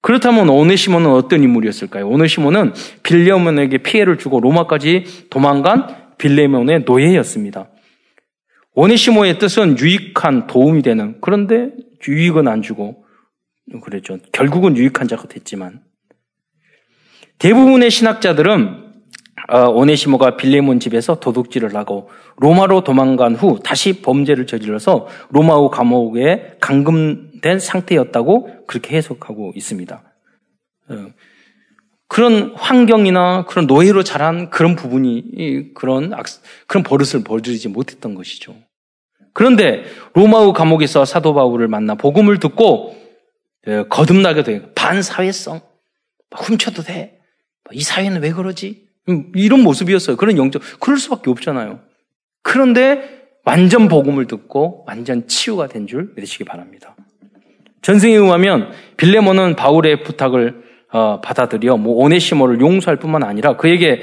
그렇다면 오네시모는 어떤 인물이었을까요? 오네시모는 빌레몬에게 피해를 주고 로마까지 도망간 빌레몬의 노예였습니다. 오네시모의 뜻은 유익한 도움이 되는 그런데 유익은 안 주고 그랬죠. 결국은 유익한 자가 됐지만 대부분의 신학자들은 어, 오네시모가 빌레몬 집에서 도둑질을 하고 로마로 도망간 후 다시 범죄를 저질러서 로마우 감옥에 감금된 상태였다고 그렇게 해석하고 있습니다. 어, 그런 환경이나 그런 노예로 자란 그런 부분이 그런 악, 그런 버릇을 벌이지 못했던 것이죠. 그런데 로마우 감옥에서 사도 바울을 만나 복음을 듣고 예, 거듭나게 돼. 반사회성. 훔쳐도 돼. 이 사회는 왜 그러지? 음, 이런 모습이었어요. 그런 영적, 그럴 수밖에 없잖아요. 그런데 완전 복음을 듣고 완전 치유가 된 줄 믿으시기 바랍니다. 전승에 의하면 빌레몬은 바울의 부탁을 어, 받아들여 뭐 오네시모를 용서할 뿐만 아니라 그에게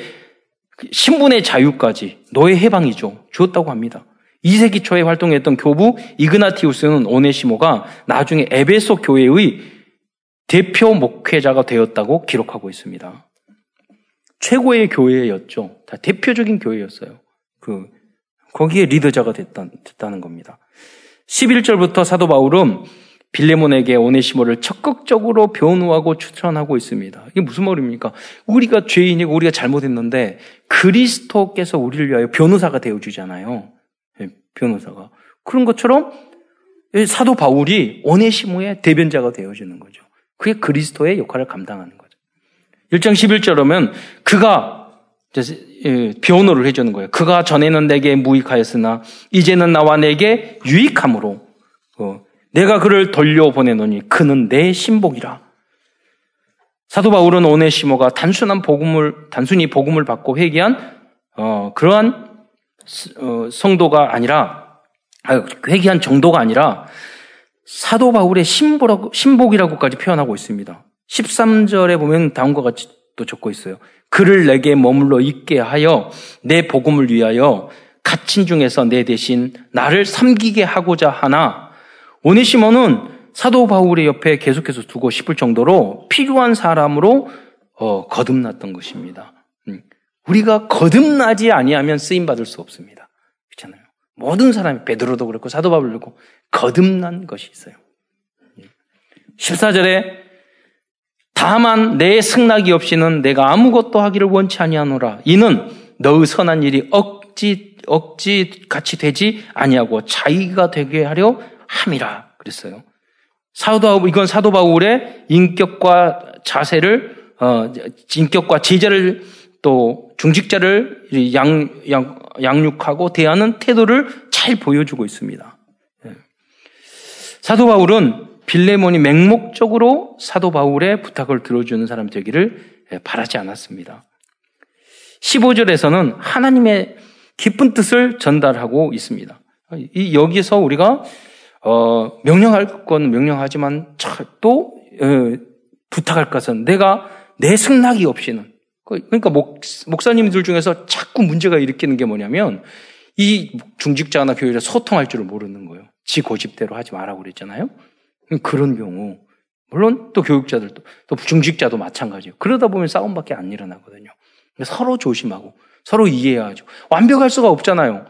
신분의 자유까지 노예 해방이죠. 주었다고 합니다. 2세기 초에 활동했던 교부 이그나티우스는 오네시모가 나중에 에베소 교회의 대표 목회자가 되었다고 기록하고 있습니다. 최고의 교회였죠. 다 대표적인 교회였어요. 그, 거기에 리더자가 됐다, 됐다는 겁니다. 11절부터 사도 바울은 빌레몬에게 오네시모를 적극적으로 변호하고 추천하고 있습니다. 이게 무슨 말입니까? 우리가 죄인이고 우리가 잘못했는데 그리스도께서 우리를 위하여 변호사가 되어주잖아요. 예, 변호사가. 그런 것처럼 사도 바울이 오네시모의 대변자가 되어주는 거죠. 그게 그리스도의 역할을 감당하는 거죠. 1장 11절로면 그가 예, 변호를 해주는 거예요. 그가 전에는 내게 무익하였으나 이제는 나와 내게 유익함으로 어, 내가 그를 돌려보내노니 그는 내 신복이라. 사도 바울은 오네시모가 단순한 복음을 단순히 복음을 받고 회개한 어, 그러한 어, 성도가 아니라 아, 회개한 정도가 아니라 사도 바울의 신복이라고, 신복이라고까지 표현하고 있습니다. 13절에 보면 다음과 같이 또 적고 있어요. 그를 내게 머물러 있게 하여 내 복음을 위하여 갇힌 중에서 내 대신 나를 섬기게 하고자 하나 오네시모는 사도 바울의 옆에 계속해서 두고 싶을 정도로 필요한 사람으로 어, 거듭났던 것입니다. 음. 우리가 거듭나지 아니하면 쓰임 받을 수 없습니다. 그렇잖아요. 모든 사람이 베드로도 그렇고 사도 바울도 그렇고 거듭난 것이 있어요. 14절에 다만 내 승낙이 없이는 내가 아무것도 하기를 원치 아니하노라. 이는 너의 선한 일이 억지 억지 같이 되지 아니하고 자기가 되게 하려 함이라 그랬어요. 사도 이건 사도 바울의 인격과 자세를 어, 인격과 제자를 또 중직자를 양, 양, 양육하고 대하는 태도를 잘 보여주고 있습니다. 예. 사도 바울은 빌레몬이 맹목적으로 사도 바울의 부탁을 들어주는 사람 되기를 예, 바라지 않았습니다. 15절에서는 하나님의 깊은 뜻을 전달하고 있습니다. 이 여기서 우리가 어, 명령할 건 명령하지만 또 어, 부탁할 것은 내가 내 승낙이 없이는 그, 그러니까 목, 목사님들 중에서 자꾸 문제가 일으키는 게 뭐냐면 이 중직자나 교회자 소통할 줄을 모르는 거예요. 지 고집대로 하지 말라고 그랬잖아요. 그런 경우 물론 또 교육자들도 또 중직자도 마찬가지예요. 그러다 보면 싸움밖에 안 일어나거든요. 서로 조심하고 서로 이해해야죠. 완벽할 수가 없잖아요.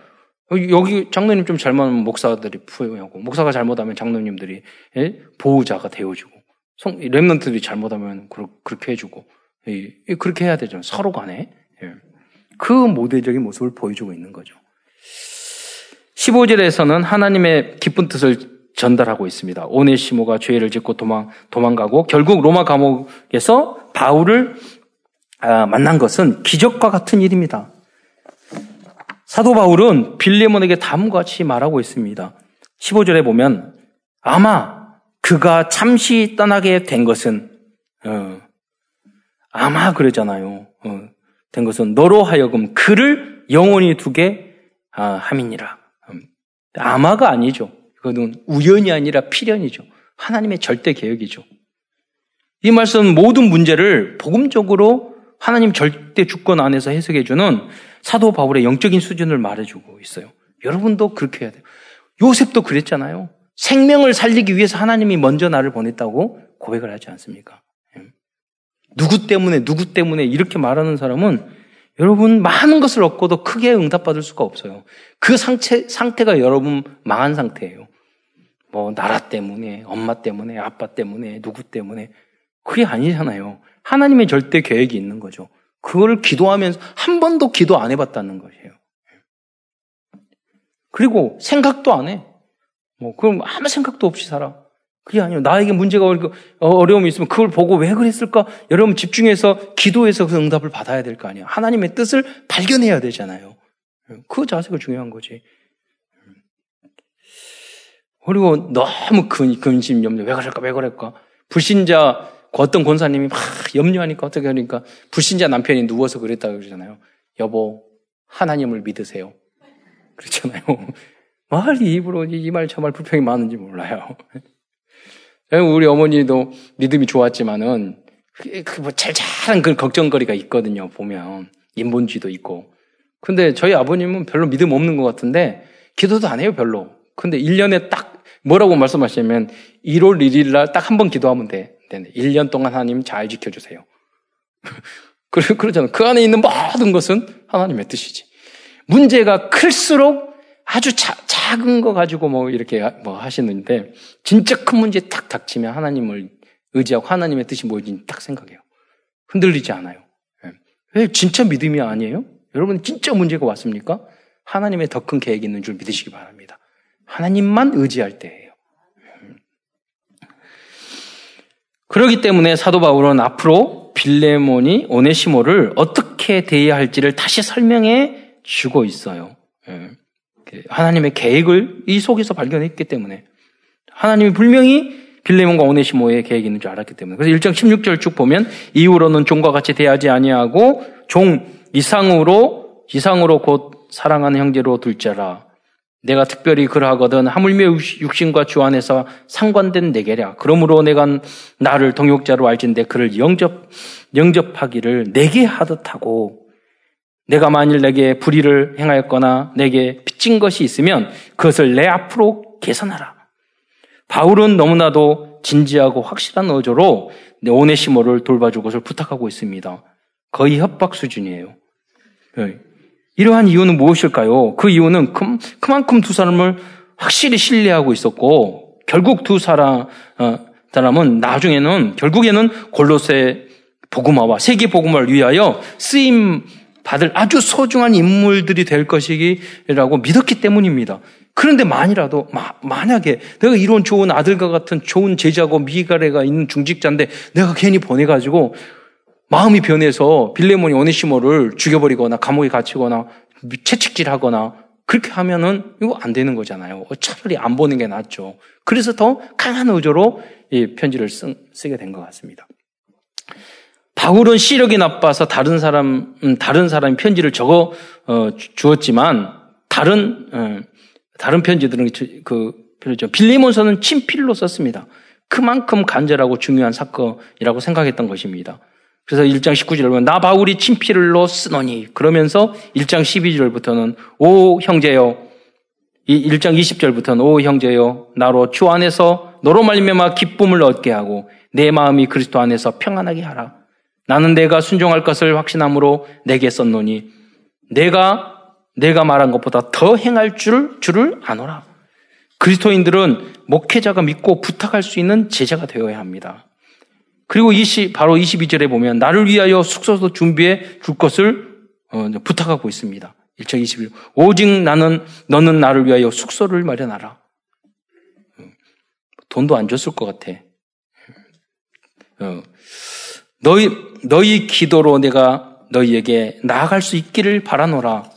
여기 장로님 좀 잘못하면 목사들이 푸하고 목사가 잘못하면 장로님들이 예? 보호자가 되어주고 성, 랩런트들이 잘못하면 그렇게 해주고 예? 그렇게 해야 되죠. 서로 간에 예. 그 모델적인 모습을 보여주고 있는 거죠. 15절에서는 하나님의 기쁜 뜻을 전달하고 있습니다. 오네시모가 죄를 짓고 도망, 도망가고 결국 로마 감옥에서 바울을 아, 만난 것은 기적과 같은 일입니다. 사도 바울은 빌레몬에게 다음과 같이 말하고 있습니다. 15절에 보면 아마 그가 잠시 떠나게 된 것은 어, 아마 그러잖아요. 어, 된 것은 너로 하여금 그를 영원히 두게 아, 함이니라. 음, 아마가 아니죠. 그거는 우연이 아니라 필연이죠. 하나님의 절대 계획이죠. 이 말씀은 모든 문제를 복음적으로 하나님 절대 주권 안에서 해석해주는 사도 바울의 영적인 수준을 말해주고 있어요. 여러분도 그렇게 해야 돼요. 요셉도 그랬잖아요. 생명을 살리기 위해서 하나님이 먼저 나를 보냈다고 고백을 하지 않습니까? 예. 누구 때문에, 누구 때문에 이렇게 말하는 사람은 여러분 많은 것을 얻고도 크게 응답받을 수가 없어요. 그 상태, 상태가 여러분 망한 상태예요. 뭐, 나라 때문에, 엄마 때문에, 아빠 때문에, 누구 때문에. 그게 아니잖아요. 하나님의 절대 계획이 있는 거죠. 그걸 기도하면서 한 번도 기도 안 해봤다는 것이에요. 그리고 생각도 안 해. 뭐, 그럼 아무 생각도 없이 살아. 그게 아니에요. 나에게 문제가 어려움이 있으면 그걸 보고 왜 그랬을까? 여러분 집중해서 기도해서 그 응답을 받아야 될 거 아니에요. 하나님의 뜻을 발견해야 되잖아요. 그 자세가 중요한 거지. 그리고 너무 근, 근심, 염려. 왜 그럴까, 왜 그럴까. 불신자, 그 어떤 권사님이 막 염려하니까 어떻게 하니까 불신자 남편이 누워서 그랬다고 그러잖아요. 여보, 하나님을 믿으세요. 그렇잖아요. 말이 입으로 이 말 저 말 불평이 많은지 몰라요. 우리 어머니도 믿음이 좋았지만은 그뭐 잘잘한 그 걱정거리가 있거든요. 보면 인본주의도 있고. 근데 저희 아버님은 별로 믿음 없는 것 같은데 기도도 안 해요, 별로. 근데 1년에 딱 뭐라고 말씀하시냐면 1월 1일 날 딱 한 번 기도하면 돼. 1년 동안 하나님 잘 지켜주세요. 그러잖아요. 그 안에 있는 모든 것은 하나님의 뜻이지. 문제가 클수록 아주 자, 작은 거 가지고 뭐 이렇게 뭐 하시는데 진짜 큰 문제 딱 닥치면 하나님을 의지하고 하나님의 뜻이 뭐인지 딱 생각해요. 흔들리지 않아요. 예. 왜 진짜 믿음이 아니에요? 여러분 진짜 문제가 왔습니까? 하나님의 더 큰 계획이 있는 줄 믿으시기 바랍니다. 하나님만 의지할 때예요. 그렇기 때문에 사도 바울은 앞으로 빌레몬이 오네시모를 어떻게 대해야 할지를 다시 설명해 주고 있어요. 예. 하나님의 계획을 이 속에서 발견했기 때문에 하나님이 분명히 빌레몬과 오네시모의 계획이 있는 줄 알았기 때문에 그래서 1장 16절 쭉 보면 이후로는 종과 같이 대하지 아니하고 종 이상으로 이상으로 곧 사랑하는 형제로 둘째라 내가 특별히 그러하거든 하물며 육신과 주 안에서 상관된 내게랴 그러므로 내가 나를 동역자로 알진데 그를 영접 영접하기를 내게 하듯 하고 내가 만일 내게 불의를 행하였거나 내게 빚진 것이 있으면 그것을 내 앞으로 개선하라. 바울은 너무나도 진지하고 확실한 어조로 오네시모를 돌봐줄 것을 부탁하고 있습니다. 거의 협박 수준이에요. 네. 이러한 이유는 무엇일까요? 그 이유는 그, 그만큼 두 사람을 확실히 신뢰하고 있었고 결국 두 사람 어, 사람은 나중에는 결국에는 골로새 복음화와 세계 복음화를 위하여 쓰임 받을 아주 소중한 인물들이 될 것이라고 믿었기 때문입니다. 그런데 만이라도 마, 만약에 내가 이런 좋은 아들과 같은 좋은 제자고 미가레가 있는 중직자인데 내가 괜히 보내가지고 마음이 변해서 빌레몬이 오네시모를 죽여버리거나 감옥에 갇히거나 채찍질하거나 그렇게 하면은 이거 안 되는 거잖아요. 차라리 안 보는 게 낫죠. 그래서 더 강한 의조로 이 편지를 쓰, 쓰게 된 것 같습니다. 바울은 시력이 나빠서 다른 사람, 음, 다른 사람이 편지를 적어 어, 주었지만 다른 어, 다른 편지들은 그 그렇죠. 빌리몬서는 친필로 썼습니다. 그만큼 간절하고 중요한 사건이라고 생각했던 것입니다. 그래서 1장 19절을 보면 나 바울이 친필로 쓰노니 그러면서 1장 12절부터는 오 형제여 이 1장 20절부터는 오 형제여 나로 주 안에서 너로 말미암아 기쁨을 얻게 하고 내 마음이 그리스도 안에서 평안하게 하라. 나는 내가 순종할 것을 확신함으로 내게 썼노니 내가 내가 말한 것보다 더 행할 줄 줄을 아노라. 그리스도인들은 목회자가 믿고 부탁할 수 있는 제자가 되어야 합니다. 그리고 20, 바로 22절에 보면 나를 위하여 숙소도 준비해 줄 것을 어, 부탁하고 있습니다. 1절 21. 오직 나는 너는 나를 위하여 숙소를 마련하라. 돈도 안 줬을 것 같아. 어, 너희, 너희 기도로 내가 너희에게 나아갈 수 있기를 바라노라.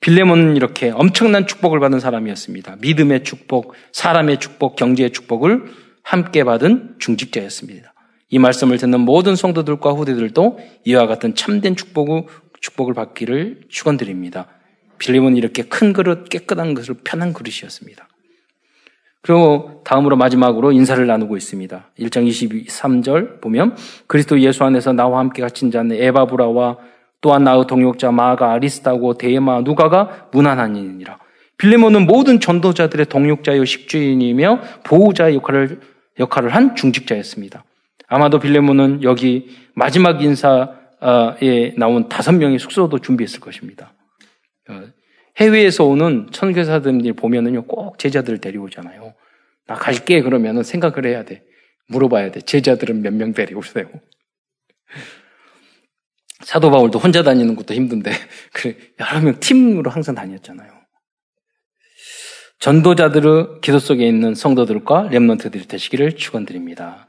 빌레몬은 이렇게 엄청난 축복을 받은 사람이었습니다. 믿음의 축복, 사람의 축복, 경제의 축복을 함께 받은 중직자였습니다. 이 말씀을 듣는 모든 성도들과 후대들도 이와 같은 참된 축복을, 축복을 받기를 축원드립니다. 빌레몬은 이렇게 큰 그릇, 깨끗한 것을 편한 그릇이었습니다. 그리고 다음으로 마지막으로 인사를 나누고 있습니다. 1장 23절 보면 그리스도 예수 안에서 나와 함께 갇힌 자는 에바브라와 또한 나의 동역자 마가 아리스타고 데마 누가가 무난한이니라. 빌레몬은 모든 전도자들의 동역자요 식주인이며 보호자의 역할을 역할을 한 중직자였습니다. 아마도 빌레몬은 여기 마지막 인사에 나온 다섯 명의 숙소도 준비했을 것입니다. 어, 해외에서 오는 천교사들이 보면은요, 꼭 제자들을 데려오잖아요. 나 갈게 그러면은 생각을 해야 돼. 물어봐야 돼. 제자들은 몇 명 데려오세요. 사도 바울도 혼자 다니는 것도 힘든데 그 여러 명 팀으로 항상 다녔잖아요. 전도자들의 기도 속에 있는 성도들과 렘넌트들이 되시기를 축원드립니다.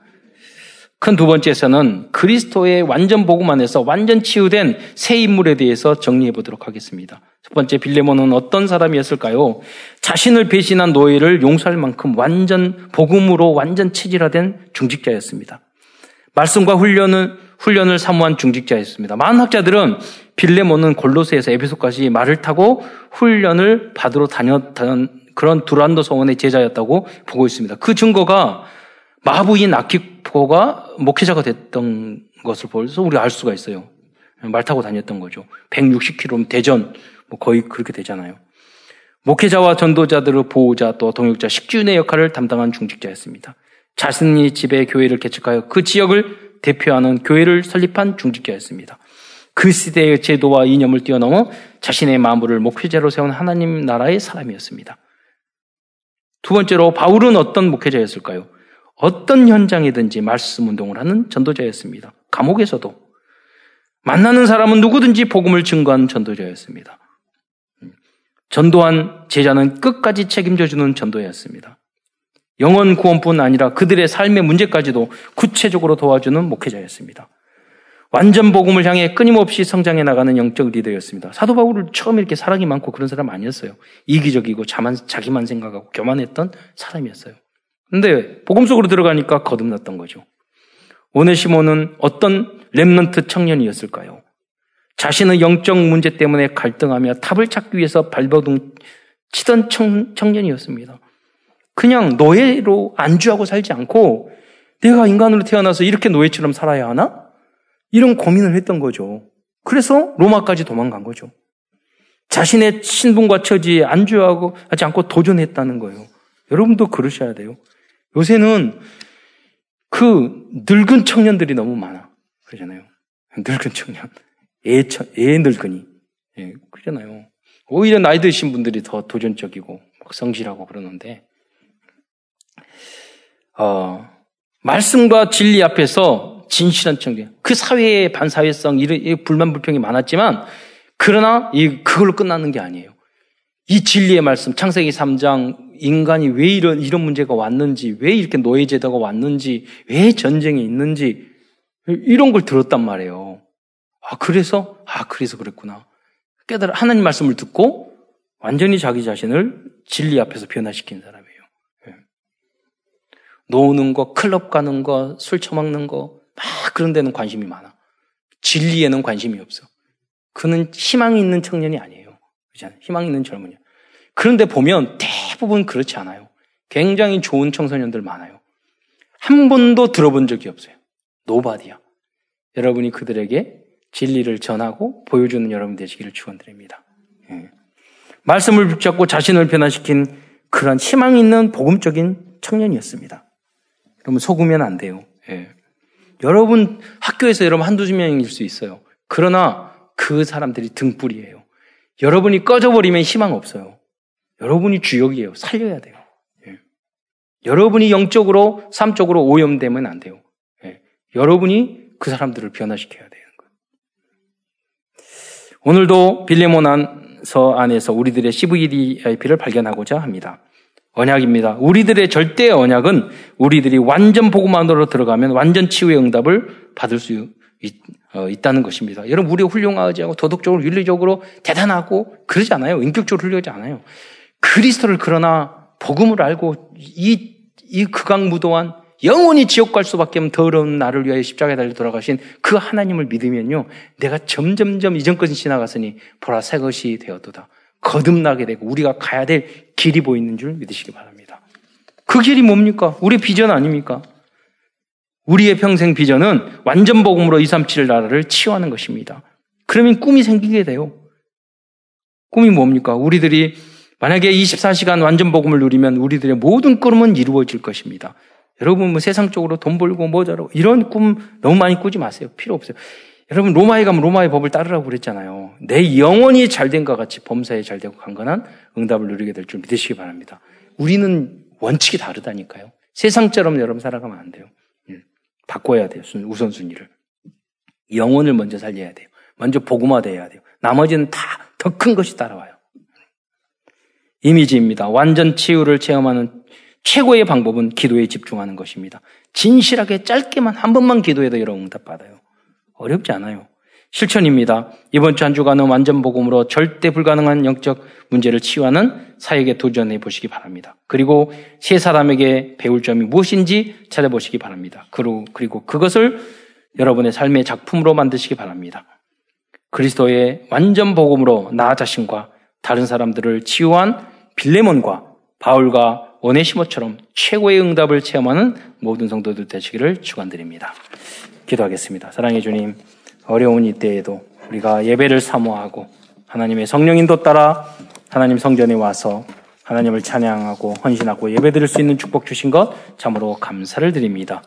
큰 두 번째에서는 그리스도의 완전 복음 안에서 완전 치유된 새 인물에 대해서 정리해 보도록 하겠습니다. 첫 번째 빌레몬은 어떤 사람이었을까요? 자신을 배신한 노예를 용서할 만큼 완전 복음으로 완전 체질화된 중직자였습니다. 말씀과 훈련은 훈련을 사모한 중직자였습니다. 많은 학자들은 빌레몬은 골로스에서 에베소까지 말을 타고 훈련을 받으러 다녔던 그런 두란도 성원의 제자였다고 보고 있습니다. 그 증거가 마부인 아키 포가 목회자가 됐던 것을 보여서 우리가 알 수가 있어요. 말 타고 다녔던 거죠. 160km 대전 뭐 거의 그렇게 되잖아요. 목회자와 전도자들의 보호자 또 동역자 식주인의 역할을 담당한 중직자였습니다. 자신이 집에 교회를 개척하여 그 지역을 대표하는 교회를 설립한 중직자였습니다. 그 시대의 제도와 이념을 뛰어넘어 자신의 마음을 목회자로 세운 하나님 나라의 사람이었습니다. 두 번째로 바울은 어떤 목회자였을까요? 어떤 현장이든지 말씀 운동을 하는 전도자였습니다. 감옥에서도 만나는 사람은 누구든지 복음을 증거한 전도자였습니다. 전도한 제자는 끝까지 책임져 주는 전도였습니다. 영원 구원뿐 아니라 그들의 삶의 문제까지도 구체적으로 도와주는 목회자였습니다. 완전 복음을 향해 끊임없이 성장해 나가는 영적 리더였습니다. 사도 바울은 처음 이렇게 사랑이 많고 그런 사람 아니었어요. 이기적이고 자만, 자기만 생각하고 교만했던 사람이었어요. 근데 복음 속으로 들어가니까 거듭났던 거죠. 오네시모는 어떤 렘넌트 청년이었을까요? 자신의 영적 문제 때문에 갈등하며 탑을 찾기 위해서 발버둥 치던 청, 청년이었습니다. 그냥 노예로 안주하고 살지 않고 내가 인간으로 태어나서 이렇게 노예처럼 살아야 하나? 이런 고민을 했던 거죠. 그래서 로마까지 도망간 거죠. 자신의 신분과 처지에 안주하고 하지 않고 도전했다는 거예요. 여러분도 그러셔야 돼요. 요새는 그 늙은 청년들이 너무 많아. 그러잖아요. 늙은 청년. 애, 애 늙은이. 예, 그러잖아요. 오히려 나이 드신 분들이 더 도전적이고 성실하고 그러는데, 어, 말씀과 진리 앞에서 진실한 청년. 그 사회의 반사회성, 이런 불만 불평이 많았지만, 그러나 이 그걸로 끝나는 게 아니에요. 이 진리의 말씀, 창세기 3장, 인간이 왜 이런, 이런 문제가 왔는지, 왜 이렇게 노예제도가 왔는지, 왜 전쟁이 있는지, 이런 걸 들었단 말이에요. 아, 그래서? 아, 그래서 그랬구나. 깨달아, 하나님 말씀을 듣고 완전히 자기 자신을 진리 앞에서 변화시킨 사람이에요. 예. 노는 거, 클럽 가는 거, 술 처먹는 거, 막 그런 데는 관심이 많아. 진리에는 관심이 없어. 그는 희망이 있는 청년이 아니에요. 희망 있는 젊은이. 그런데 보면 대부분 그렇지 않아요. 굉장히 좋은 청소년들 많아요. 한 번도 들어본 적이 없어요. 노바디야. 여러분이 그들에게 진리를 전하고 보여주는 여러분 되시기를 축원드립니다. 예. 말씀을 붙잡고 자신을 변화시킨 그런 희망 있는 복음적인 청년이었습니다. 여러분 속으면 안 돼요. 예. 여러분 학교에서 여러분 한두 명일 수 있어요. 그러나 그 사람들이 등불이에요. 여러분이 꺼져버리면 희망 없어요. 여러분이 주역이에요. 살려야 돼요. 예. 여러분이 영적으로, 삶적으로 오염되면 안 돼요. 예. 여러분이 그 사람들을 변화시켜야 되는 거예요. 오늘도 빌레몬서 안에서 우리들의 CVDIP를 발견하고자 합니다. 언약입니다. 우리들의 절대 언약은 우리들이 완전 복음 안으로 들어가면 완전 치유의 응답을 받을 수 있, 어, 다는 것입니다. 여러분, 우리 훌륭하지 않고 도덕적으로 윤리적으로 대단하고 그러지 않아요. 인격적으로 훌륭하지 않아요. 그리스도를 그러나 복음을 알고 이, 이 극악무도한 영원히 지옥 갈 수밖에 없는 더러운 나를 위하여 십자가에 달려 돌아가신 그 하나님을 믿으면요. 내가 점점점 이전 것은 지나갔으니 보라 새 것이 되었도다. 거듭나게 되고 우리가 가야 될 길이 보이는 줄 믿으시기 바랍니다. 그 길이 뭡니까? 우리 비전 아닙니까? 우리의 평생 비전은 완전 복음으로 237 나라를 치유하는 것입니다. 그러면 꿈이 생기게 돼요. 꿈이 뭡니까? 우리들이 만약에 24시간 완전 복음을 누리면 우리들의 모든 꿈은 이루어질 것입니다. 여러분 뭐 세상적으로 돈 벌고 뭐자라고 이런 꿈 너무 많이 꾸지 마세요. 필요 없어요. 여러분 로마에 가면 로마의 법을 따르라고 그랬잖아요. 내 영혼이 잘된 것 같이 범사에 잘되고 강건한 응답을 누리게 될 줄 믿으시기 바랍니다. 우리는 원칙이 다르다니까요. 세상처럼 여러분 살아가면 안 돼요. 바꿔야 돼요. 우선순위를. 영혼을 먼저 살려야 돼요. 먼저 복음화돼야 돼요. 나머지는 다 더 큰 것이 따라와요. 이미지입니다. 완전 치유를 체험하는 최고의 방법은 기도에 집중하는 것입니다. 진실하게 짧게만 한 번만 기도해도 여러분 응답 받아요. 어렵지 않아요. 실천입니다. 이번 주 한 주간은 완전 복음으로 절대 불가능한 영적 문제를 치유하는 사역에 도전해 보시기 바랍니다. 그리고 세 사람에게 배울 점이 무엇인지 찾아보시기 바랍니다. 그리고, 그것을 여러분의 삶의 작품으로 만드시기 바랍니다. 그리스도의 완전 복음으로 나 자신과 다른 사람들을 치유한 빌레몬과 바울과 오네시모처럼 최고의 응답을 체험하는 모든 성도들 되시기를 축원드립니다. 기도하겠습니다. 사랑해 주님, 어려운 이때에도 우리가 예배를 사모하고 하나님의 성령 인도 따라 하나님 성전에 와서 하나님을 찬양하고 헌신하고 예배드릴 수 있는 축복 주신 것 참으로 감사를 드립니다.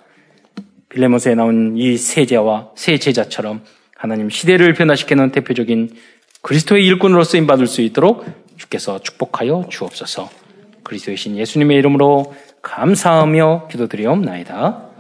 빌레몬스에 나온 이 세제와 세 제자처럼 하나님 시대를 변화시키는 대표적인 그리스도의 일꾼으로 쓰임 받을 수 있도록 주께서 축복하여 주옵소서. 그리스도의 신 예수님의 이름으로 감사하며 기도드리옵나이다.